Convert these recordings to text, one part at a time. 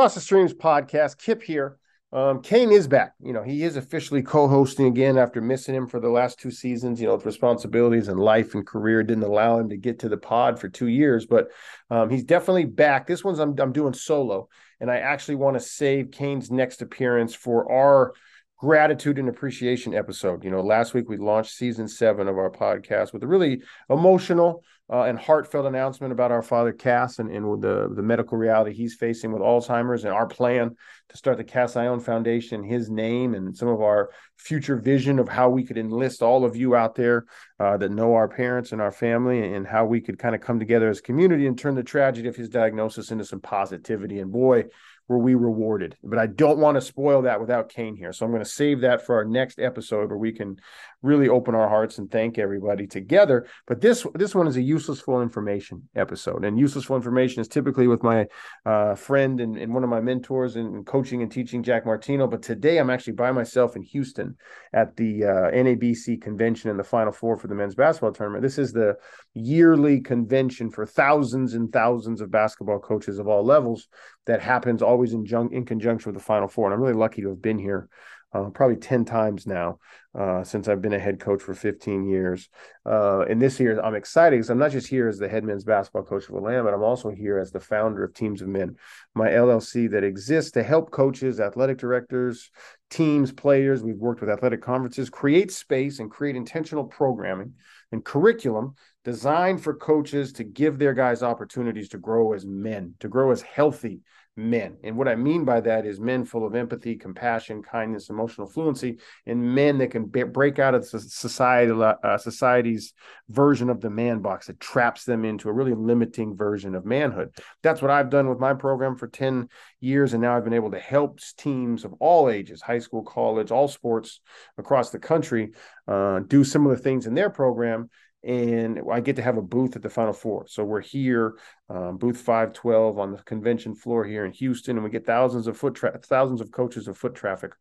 Cross the Streams podcast. Kip here. Um, Kane is back. You know, he is officially co-hosting again after missing him for the last two seasons. You know, with responsibilities and life and career didn't allow him to get to the pod for two years, but um, he's definitely back. This one's I'm I'm doing solo, and I actually want to save Kane's next appearance for our gratitude and appreciation episode. You know, last week we launched season seven of our podcast with a really emotional uh, and heartfelt announcement about our father Cass and, and the, the medical reality he's facing with Alzheimer's and our plan to start the Cass Ion Foundation, his name, and some of our future vision of how we could enlist all of you out there uh, that know our parents and our family and how we could kind of come together as community and turn the tragedy of his diagnosis into some positivity. And boy, were we rewarded. But I don't want to spoil that without Kane here. So I'm going to save that for our next episode where we can really open our hearts and thank everybody together. But this this one is a uselessful information episode. And uselessful information is typically with my uh, friend and, and, one of my mentors in coaching and teaching, Jack Martino. But today I'm actually by myself in Houston at the uh, NABC convention in the final four for the men's basketball tournament. This is the yearly convention for thousands and thousands of basketball coaches of all levels that happens always in, jun- in conjunction with the final four. And I'm really lucky to have been here uh, probably 10 times now uh, since I've been a head coach for 15 years. Uh, and this year, I'm excited because I'm not just here as the head men's basketball coach of Atlanta, but I'm also here as the founder of Teams of Men, my LLC that exists to help coaches, athletic directors, teams, players. We've worked with athletic conferences, create space and create intentional programming and curriculum designed for coaches to give their guys opportunities to grow as men, to grow as healthy men. And what I mean by that is men full of empathy, compassion, kindness, emotional fluency, and men that can be- break out of society, uh, society's version of the man box that traps them into a really limiting version of manhood. That's what I've done with my program for 10 years. And now I've been able to help teams of all ages, high school, college, all sports across the country, uh, do similar things in their program and I get to have a booth at the Final Four. So we're here, um, booth 512 on the convention floor here in Houston, and we get thousands of foot tra- thousands of coaches of foot traffic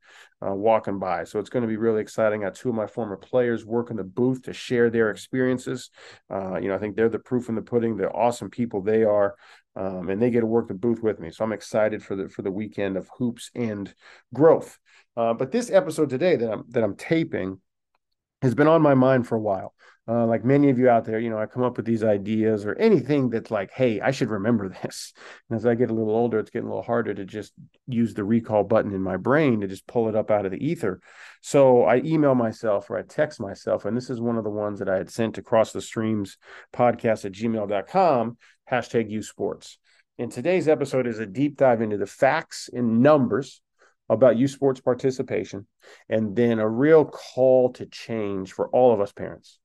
uh, walking by. So it's going to be really exciting. I got two of my former players work in the booth to share their experiences. Uh, you know, I think they're the proof in the pudding. They're awesome people. They are. Um, and they get to work the booth with me. So I'm excited for the for the weekend of hoops and growth. Uh, but this episode today that I'm that I'm taping has been on my mind for a while. Uh, like many of you out there, you know, I come up with these ideas or anything that's like, hey, I should remember this. And as I get a little older, it's getting a little harder to just use the recall button in my brain to just pull it up out of the ether. So I email myself or I text myself. And this is one of the ones that I had sent across the streams podcast at gmail.com, hashtag Youth Sports. And today's episode is a deep dive into the facts and numbers about youth sports participation and then a real call to change for all of us parents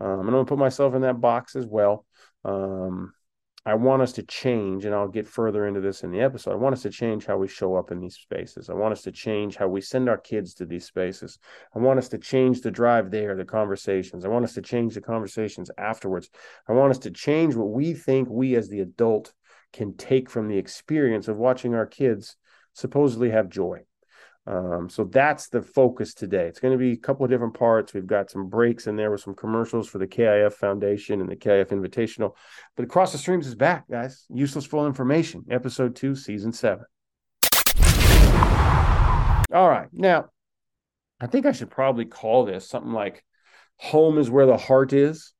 um, I'm going to put myself in that box as well. Um, I want us to change, and I'll get further into this in the episode. I want us to change how we show up in these spaces. I want us to change how we send our kids to these spaces. I want us to change the drive there, the conversations. I want us to change the conversations afterwards. I want us to change what we think we as the adult can take from the experience of watching our kids supposedly have joy. Um, so that's the focus today. It's going to be a couple of different parts. We've got some breaks in there with some commercials for the KIF Foundation and the KIF Invitational. But Across the Streams is back, guys. Useless full information, episode two, season seven. All right. Now, I think I should probably call this something like home is where the heart is.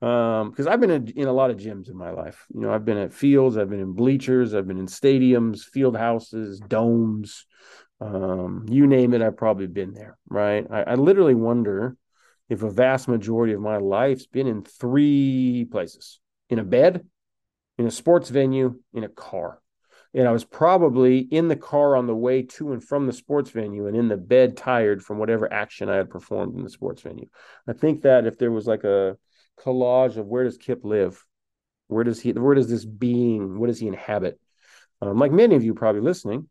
Um, because I've been in, in, a lot of gyms in my life. You know, I've been at fields, I've been in bleachers, I've been in stadiums, field houses, domes, um, you name it, I've probably been there, right? I, I literally wonder if a vast majority of my life's been in three places in a bed, in a sports venue, in a car. And I was probably in the car on the way to and from the sports venue and in the bed tired from whatever action I had performed in the sports venue. I think that if there was like a collage of where does Kip live? Where does he where does this being, what does he inhabit? Um, like many of you probably listening,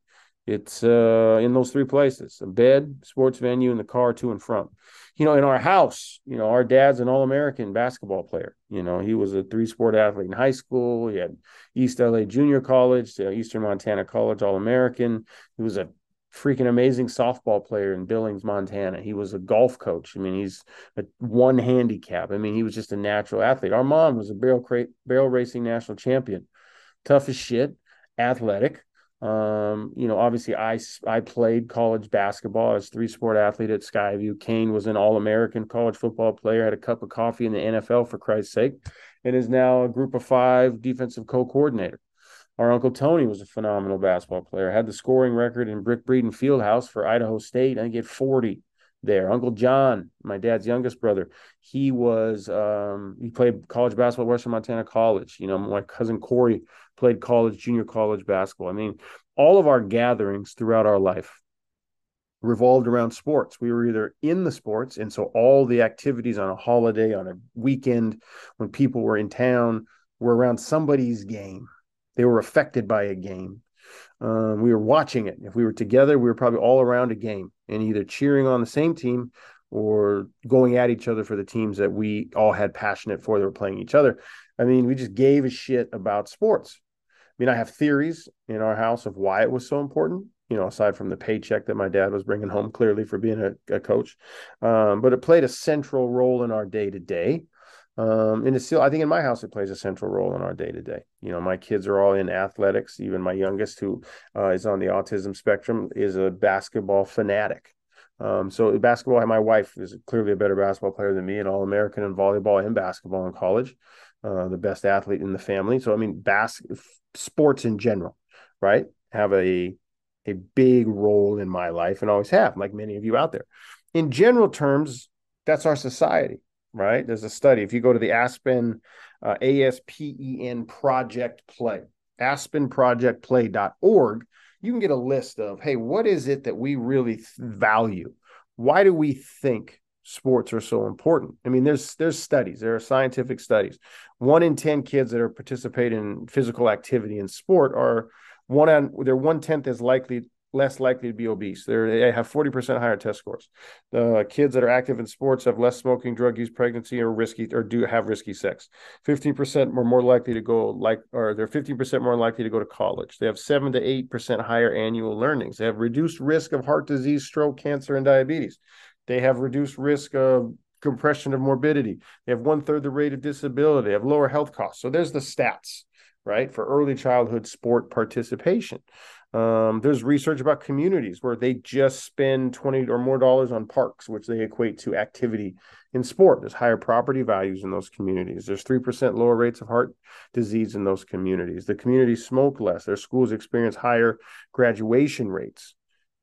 it's uh, in those three places a bed, sports venue, and the car to and from. You know, in our house, you know, our dad's an All American basketball player. You know, he was a three sport athlete in high school. He had East LA Junior College, Eastern Montana College All American. He was a freaking amazing softball player in Billings, Montana. He was a golf coach. I mean, he's a one handicap. I mean, he was just a natural athlete. Our mom was a barrel, barrel racing national champion. Tough as shit, athletic Um, you know, obviously, I I played college basketball. as three sport athlete at Skyview. Kane was an All American college football player. Had a cup of coffee in the NFL for Christ's sake, and is now a Group of Five defensive co coordinator. Our uncle Tony was a phenomenal basketball player. Had the scoring record in Brick Breeden Fieldhouse for Idaho State. I think he had 40 there. Uncle John, my dad's youngest brother, he was um, he played college basketball at Western Montana College. You know, my cousin Corey played college, junior college basketball. I mean, all of our gatherings throughout our life revolved around sports. We were either in the sports, and so all the activities on a holiday, on a weekend, when people were in town, were around somebody's game. They were affected by a game. Um, we were watching it. If we were together, we were probably all around a game and either cheering on the same team or going at each other for the teams that we all had passionate for that were playing each other. I mean, we just gave a shit about sports. I mean, I have theories in our house of why it was so important. You know, aside from the paycheck that my dad was bringing home, clearly for being a, a coach, um, but it played a central role in our day to day. Um, and it's still, I think in my house, it plays a central role in our day to day. You know, my kids are all in athletics. Even my youngest, who uh, is on the autism spectrum, is a basketball fanatic. Um, so basketball, my wife is clearly a better basketball player than me, and all American in volleyball and basketball in college, uh, the best athlete in the family. So I mean, bas- sports in general, right, have a a big role in my life and always have, like many of you out there. In general terms, that's our society right? There's a study. If you go to the Aspen, uh, ASPEN Project Play, aspenprojectplay.org, you can get a list of, hey, what is it that we really value? Why do we think sports are so important? I mean, there's there's studies, there are scientific studies. One in 10 kids that are participating in physical activity in sport are one on they're one tenth as likely less likely to be obese. They're, they have 40% higher test scores. The kids that are active in sports have less smoking, drug use, pregnancy, or risky or do have risky sex. 15% more more likely to go like or they're 15% more likely to go to college. They have 7 to 8% higher annual learnings. They have reduced risk of heart disease, stroke, cancer, and diabetes. They have reduced risk of compression of morbidity. They have one third the rate of disability. They have lower health costs. So there's the stats, right, for early childhood sport participation. Um, there's research about communities where they just spend 20 or more dollars on parks, which they equate to activity in sport. There's higher property values in those communities. There's 3% lower rates of heart disease in those communities. The communities smoke less. Their schools experience higher graduation rates.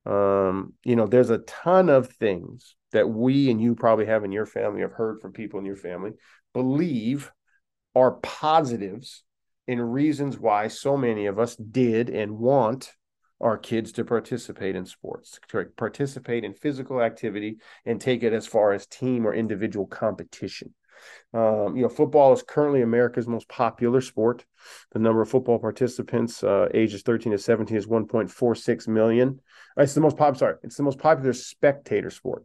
Um, you know, there's a ton of things that we and you probably have in your family, have heard from people in your family, believe are positives and reasons why so many of us did and want our kids to participate in sports, to participate in physical activity, and take it as far as team or individual competition. Um, you know, football is currently America's most popular sport. The number of football participants uh, ages 13 to 17 is 1.46 million. It's the most pop. Sorry, it's the most popular spectator sport.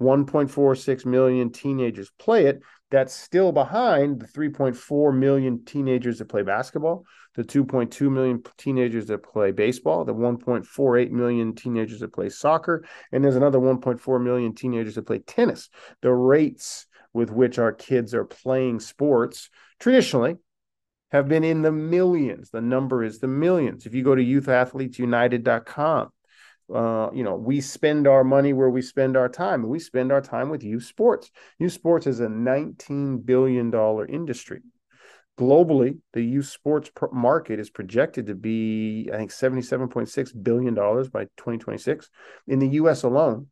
1.46 million teenagers play it. That's still behind the 3.4 million teenagers that play basketball, the 2.2 million teenagers that play baseball, the 1.48 million teenagers that play soccer, and there's another 1.4 million teenagers that play tennis. The rates with which our kids are playing sports traditionally have been in the millions. The number is the millions. If you go to youthathletesunited.com, uh, you know, we spend our money where we spend our time, we spend our time with youth sports. Youth sports is a $19 billion industry. Globally, the youth sports market is projected to be, I think, $77.6 billion by 2026. In the US alone,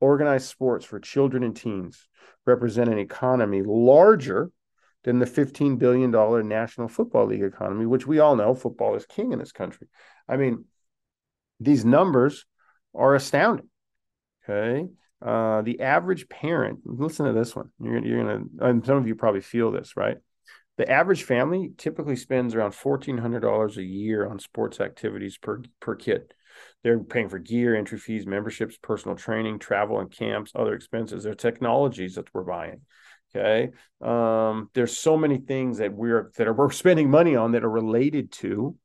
organized sports for children and teens represent an economy larger than the $15 billion National Football League economy, which we all know football is king in this country. I mean, these numbers are astounding. Okay. Uh, the average parent, listen to this one. You're, you're going to, and some of you probably feel this, right? The average family typically spends around $1,400 a year on sports activities per, per kid. They're paying for gear, entry fees, memberships, personal training, travel and camps, other expenses. There are technologies that we're buying. Okay. Um, there's so many things that we're that are we're spending money on that are related to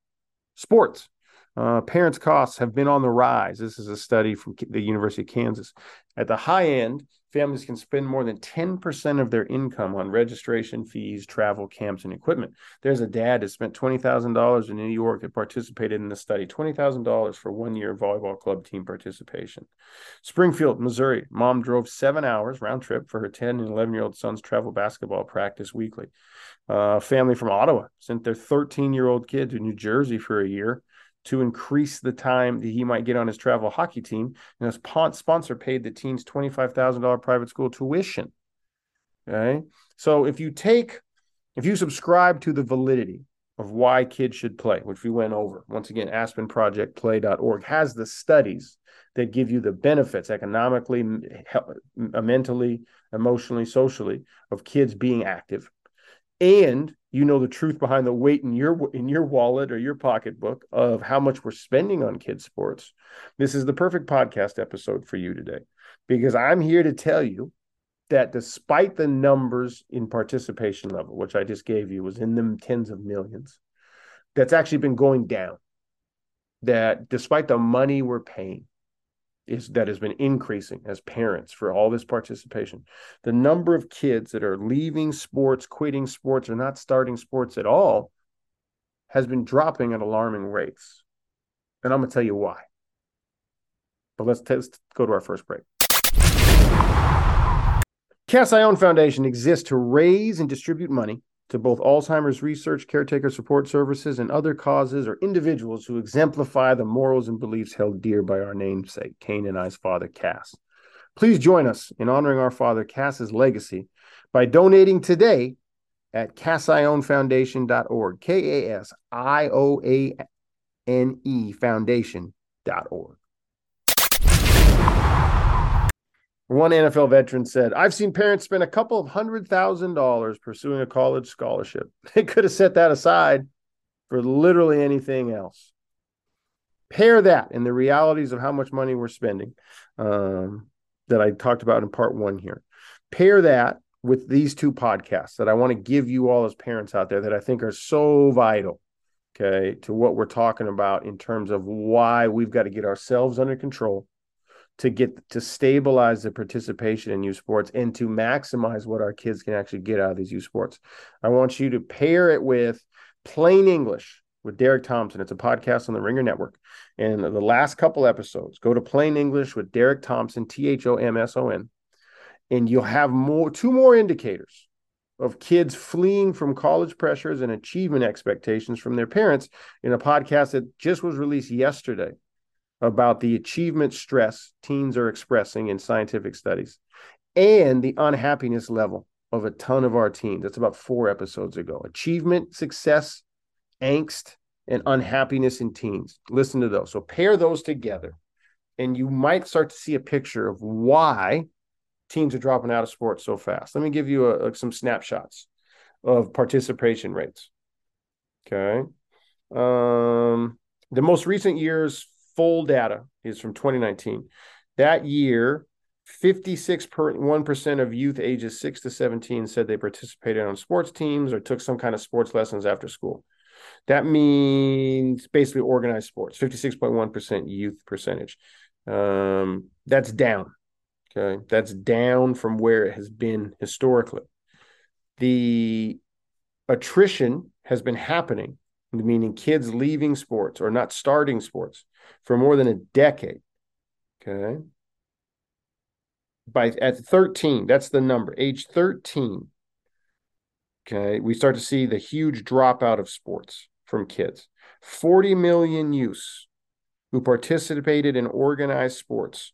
sports. Uh, parents' costs have been on the rise. This is a study from the University of Kansas. At the high end, families can spend more than 10% of their income on registration fees, travel, camps, and equipment. There's a dad that spent $20,000 in New York that participated in the study, $20,000 for one year volleyball club team participation. Springfield, Missouri, mom drove seven hours round trip for her 10 and 11 year old son's travel basketball practice weekly. A uh, family from Ottawa sent their 13 year old kid to New Jersey for a year to increase the time that he might get on his travel hockey team. And his sponsor paid the team's $25,000 private school tuition. Okay. So if you take, if you subscribe to the validity of why kids should play, which we went over, once again, aspenprojectplay.org has the studies that give you the benefits economically, mentally, emotionally, socially of kids being active and you know the truth behind the weight in your in your wallet or your pocketbook of how much we're spending on kids sports. This is the perfect podcast episode for you today because i'm here to tell you that despite the numbers in participation level which i just gave you was in the tens of millions that's actually been going down that despite the money we're paying is that has been increasing as parents for all this participation. The number of kids that are leaving sports, quitting sports, or not starting sports at all has been dropping at alarming rates. And I'm going to tell you why. But let's, t- let's go to our first break. Cast Ione Foundation exists to raise and distribute money to both Alzheimer's research, caretaker support services, and other causes or individuals who exemplify the morals and beliefs held dear by our namesake, Kane and I's father, Cass. Please join us in honoring our father, Cass's legacy by donating today at casionefoundation.org, K A S I O A N E foundation.org. One NFL veteran said, I've seen parents spend a couple of hundred thousand dollars pursuing a college scholarship. They could have set that aside for literally anything else. Pair that in the realities of how much money we're spending um, that I talked about in part one here. Pair that with these two podcasts that I want to give you all as parents out there that I think are so vital, okay, to what we're talking about in terms of why we've got to get ourselves under control to get to stabilize the participation in youth sports and to maximize what our kids can actually get out of these youth sports. I want you to pair it with plain English with Derek Thompson. It's a podcast on the Ringer Network. And the last couple episodes, go to plain English with Derek Thompson, T H O M S O N, and you'll have more two more indicators of kids fleeing from college pressures and achievement expectations from their parents in a podcast that just was released yesterday about the achievement stress teens are expressing in scientific studies and the unhappiness level of a ton of our teens. That's about four episodes ago. Achievement, success, angst, and unhappiness in teens. Listen to those. So pair those together, and you might start to see a picture of why teams are dropping out of sports so fast. Let me give you a, a, some snapshots of participation rates. Okay. Um, the most recent years full data is from 2019. That year, 56.1% of youth ages 6 to 17 said they participated on sports teams or took some kind of sports lessons after school. That means basically organized sports, 56.1% youth percentage. Um, that's down. Okay. That's down from where it has been historically. The attrition has been happening, meaning kids leaving sports or not starting sports for more than a decade. Okay. By at 13, that's the number, age 13. Okay, we start to see the huge dropout of sports from kids. 40 million youths who participated in organized sports.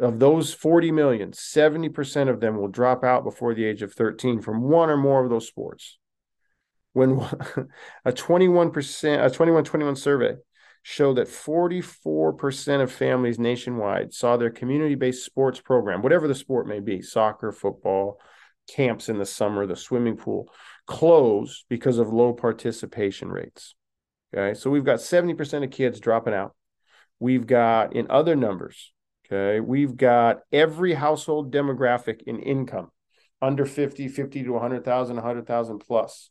Of those 40 million, 70% of them will drop out before the age of 13 from one or more of those sports. When a 21%, a 21 21 survey show that 44% of families nationwide saw their community based sports program, whatever the sport may be soccer, football, camps in the summer, the swimming pool close because of low participation rates. Okay. So we've got 70% of kids dropping out. We've got in other numbers, okay, we've got every household demographic in income under 50, 50 to 100,000, 100,000 plus,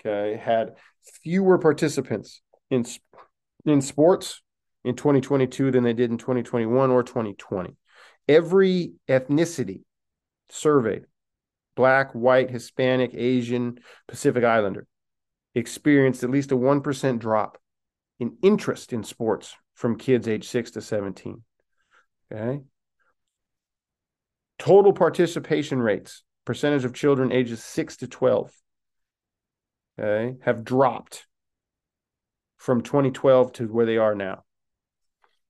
okay, had fewer participants in in sports in 2022 than they did in 2021 or 2020. Every ethnicity surveyed black, white, Hispanic, Asian, Pacific Islander experienced at least a 1% drop in interest in sports from kids age 6 to 17. Okay. Total participation rates, percentage of children ages 6 to 12, okay, have dropped from 2012 to where they are now.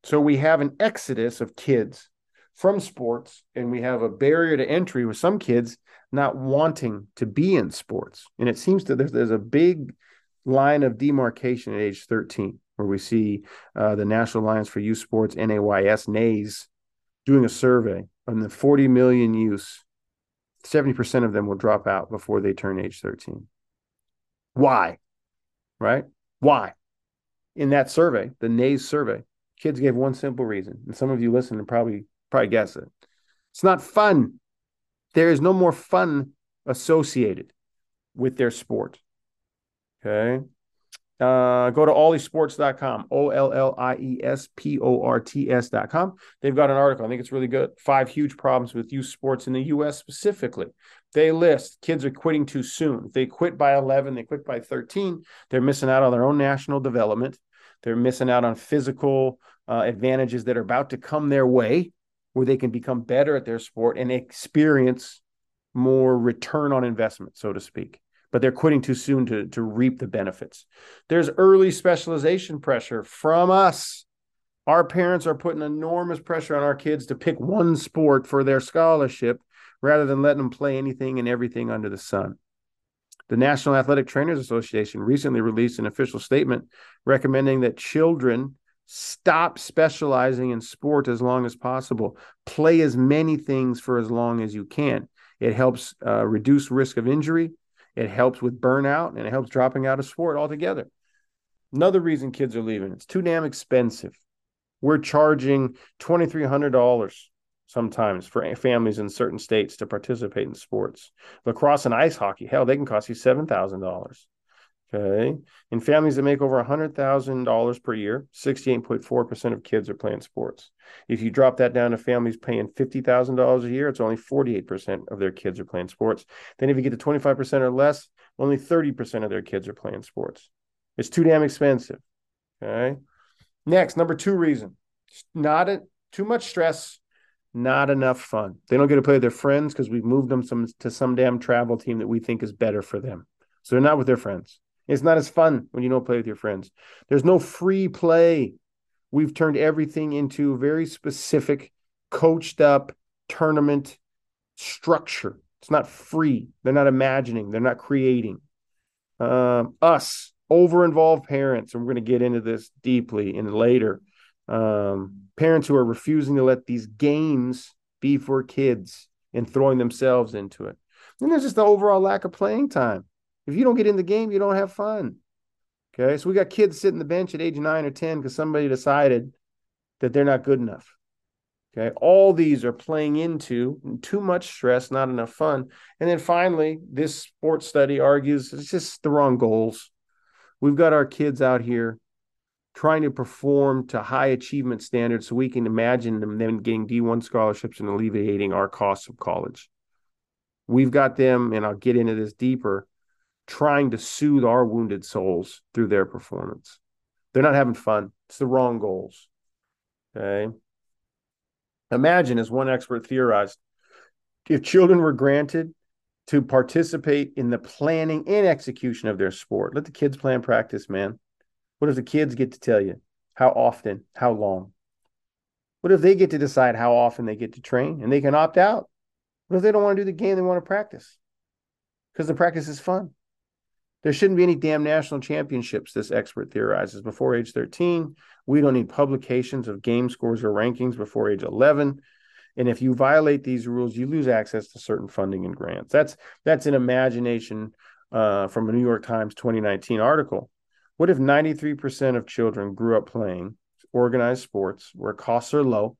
So we have an exodus of kids from sports, and we have a barrier to entry with some kids not wanting to be in sports. And it seems that there's, there's a big line of demarcation at age 13, where we see uh, the National Alliance for Youth Sports, NAYS, NAYS, doing a survey on the 40 million youths. 70% of them will drop out before they turn age 13. Why? Right? Why? In that survey, the NAYS survey, kids gave one simple reason. And some of you listen and probably probably guess it. It's not fun. There is no more fun associated with their sport. Okay. Uh, go to olliesports.com, O L L I E S P O R T S.com. They've got an article. I think it's really good. Five huge problems with youth sports in the U.S. specifically. They list kids are quitting too soon. They quit by 11, they quit by 13, they're missing out on their own national development. They're missing out on physical uh, advantages that are about to come their way where they can become better at their sport and experience more return on investment, so to speak. But they're quitting too soon to, to reap the benefits. There's early specialization pressure from us. Our parents are putting enormous pressure on our kids to pick one sport for their scholarship rather than letting them play anything and everything under the sun. The National Athletic Trainers Association recently released an official statement recommending that children Stop specializing in sport as long as possible. Play as many things for as long as you can. It helps uh, reduce risk of injury. It helps with burnout and it helps dropping out of sport altogether. Another reason kids are leaving, it's too damn expensive. We're charging $2,300 sometimes for families in certain states to participate in sports. Lacrosse and ice hockey, hell, they can cost you $7,000. Okay. In families that make over $100,000 per year, 68.4% of kids are playing sports. If you drop that down to families paying $50,000 a year, it's only 48% of their kids are playing sports. Then if you get to 25% or less, only 30% of their kids are playing sports. It's too damn expensive. Okay. Next, number two reason not a, too much stress, not enough fun. They don't get to play with their friends because we've moved them some, to some damn travel team that we think is better for them. So they're not with their friends. It's not as fun when you don't play with your friends. There's no free play. We've turned everything into very specific, coached up tournament structure. It's not free. They're not imagining. They're not creating. Um, us, over involved parents, and we're going to get into this deeply in later. Um, parents who are refusing to let these games be for kids and throwing themselves into it. And there's just the overall lack of playing time. If you don't get in the game, you don't have fun. Okay. So we got kids sitting the bench at age nine or 10 because somebody decided that they're not good enough. Okay. All these are playing into too much stress, not enough fun. And then finally, this sports study argues it's just the wrong goals. We've got our kids out here trying to perform to high achievement standards so we can imagine them then getting D1 scholarships and alleviating our costs of college. We've got them, and I'll get into this deeper, trying to soothe our wounded souls through their performance. They're not having fun. It's the wrong goals. Okay. Imagine, as one expert theorized, if children were granted to participate in the planning and execution of their sport, let the kids plan practice, man. What if the kids get to tell you how often, how long? What if they get to decide how often they get to train and they can opt out? What if they don't want to do the game, they want to practice? Because the practice is fun. There shouldn't be any damn national championships, this expert theorizes, before age 13. We don't need publications of game scores or rankings before age 11. And if you violate these rules, you lose access to certain funding and grants. That's that's an imagination uh, from a New York Times 2019 article. What if 93% of children grew up playing organized sports where costs are low,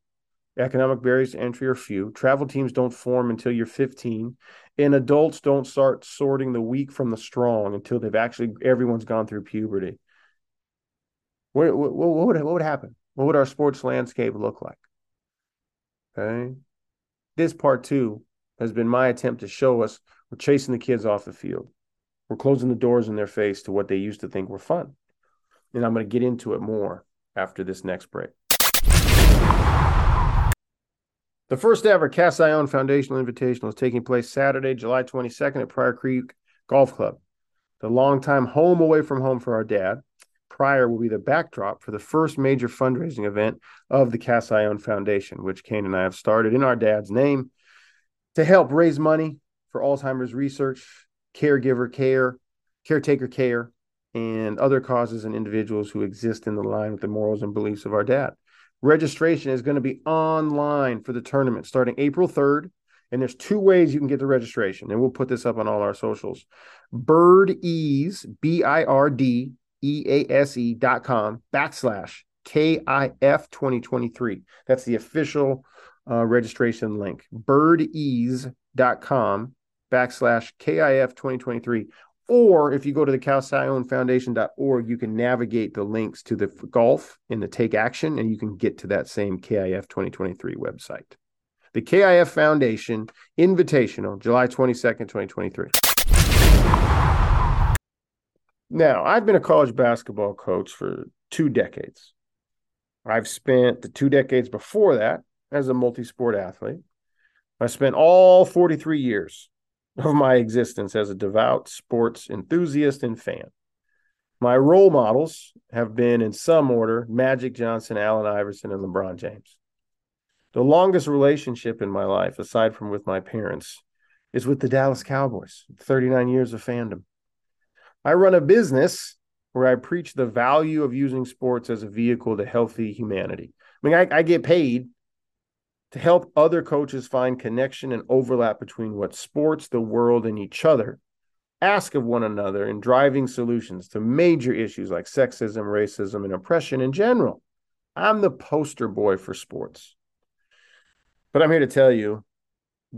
economic barriers to entry are few, travel teams don't form until you're 15, and adults don't start sorting the weak from the strong until they've actually everyone's gone through puberty. What, what, what would what would happen? What would our sports landscape look like? Okay. This part two has been my attempt to show us we're chasing the kids off the field. We're closing the doors in their face to what they used to think were fun. And I'm going to get into it more after this next break. The first ever Cast Iron Foundational Invitational is taking place Saturday, July 22nd at Pryor Creek Golf Club. The longtime home away from home for our dad. Pryor will be the backdrop for the first major fundraising event of the Cast Foundation, which Kane and I have started in our dad's name to help raise money for Alzheimer's research, caregiver care, caretaker care, and other causes and individuals who exist in the line with the morals and beliefs of our dad. Registration is going to be online for the tournament starting April 3rd. And there's two ways you can get the registration, and we'll put this up on all our socials. Bird Ease, B I R D E A S E dot com backslash KIF 2023. That's the official uh, registration link. Birdease.com backslash KIF 2023 or if you go to the castionefoundation.org, you can navigate the links to the golf and the take action, and you can get to that same KIF 2023 website. The KIF Foundation Invitational, July 22nd, 2023. Now, I've been a college basketball coach for two decades. I've spent the two decades before that as a multi sport athlete. I spent all 43 years of my existence as a devout sports enthusiast and fan. My role models have been, in some order, Magic Johnson, Allen Iverson, and LeBron James. The longest relationship in my life, aside from with my parents, is with the Dallas Cowboys, 39 years of fandom. I run a business where I preach the value of using sports as a vehicle to healthy humanity. I mean, I, I get paid to help other coaches find connection and overlap between what sports, the world, and each other ask of one another in driving solutions to major issues like sexism, racism, and oppression in general. I'm the poster boy for sports. But I'm here to tell you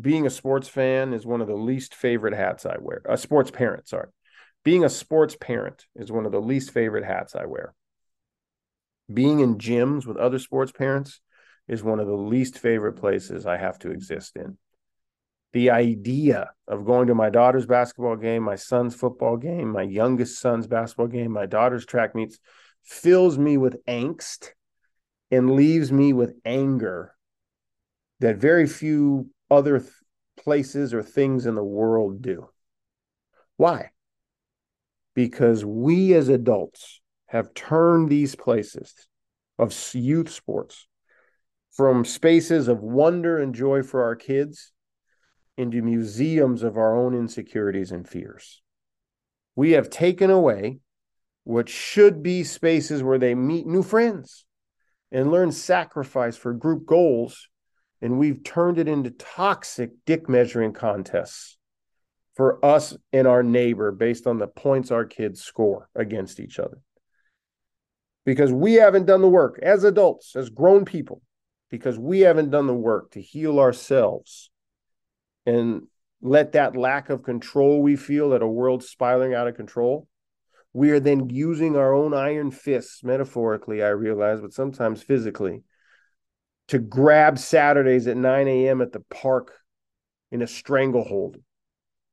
being a sports fan is one of the least favorite hats I wear. A sports parent, sorry. Being a sports parent is one of the least favorite hats I wear. Being in gyms with other sports parents is one of the least favorite places I have to exist in. The idea of going to my daughter's basketball game, my son's football game, my youngest son's basketball game, my daughter's track meets fills me with angst and leaves me with anger that very few other th- places or things in the world do. Why? Because we as adults have turned these places of youth sports from spaces of wonder and joy for our kids into museums of our own insecurities and fears. We have taken away what should be spaces where they meet new friends and learn sacrifice for group goals, and we've turned it into toxic dick measuring contests for us and our neighbor based on the points our kids score against each other. Because we haven't done the work as adults, as grown people, because we haven't done the work to heal ourselves and let that lack of control we feel that a world spiraling out of control we are then using our own iron fists metaphorically i realize but sometimes physically to grab saturdays at 9 a.m at the park in a stranglehold.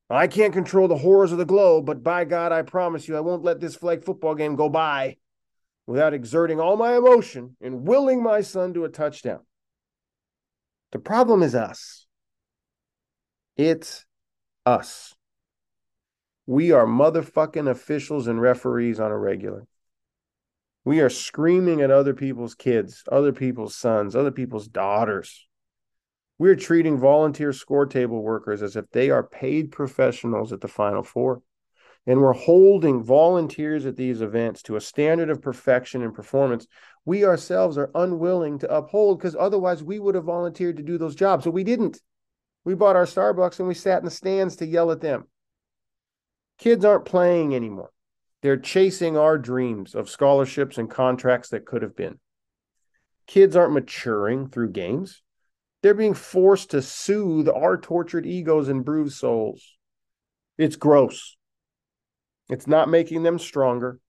I can't control the horrors of the globe but by god i promise you i won't let this flag football game go by without exerting all my emotion and willing my son to a touchdown the problem is us. It's us. We are motherfucking officials and referees on a regular. We are screaming at other people's kids, other people's sons, other people's daughters. We're treating volunteer score table workers as if they are paid professionals at the Final Four. And we're holding volunteers at these events to a standard of perfection and performance we ourselves are unwilling to uphold because otherwise we would have volunteered to do those jobs. So we didn't. We bought our Starbucks and we sat in the stands to yell at them. Kids aren't playing anymore. They're chasing our dreams of scholarships and contracts that could have been. Kids aren't maturing through games. They're being forced to soothe our tortured egos and bruised souls. It's gross. It's not making them stronger.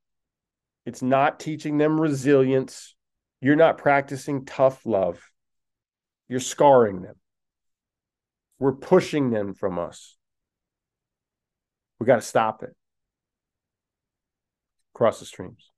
It's not teaching them resilience. You're not practicing tough love. You're scarring them. We're pushing them from us. We got to stop it. Cross the streams.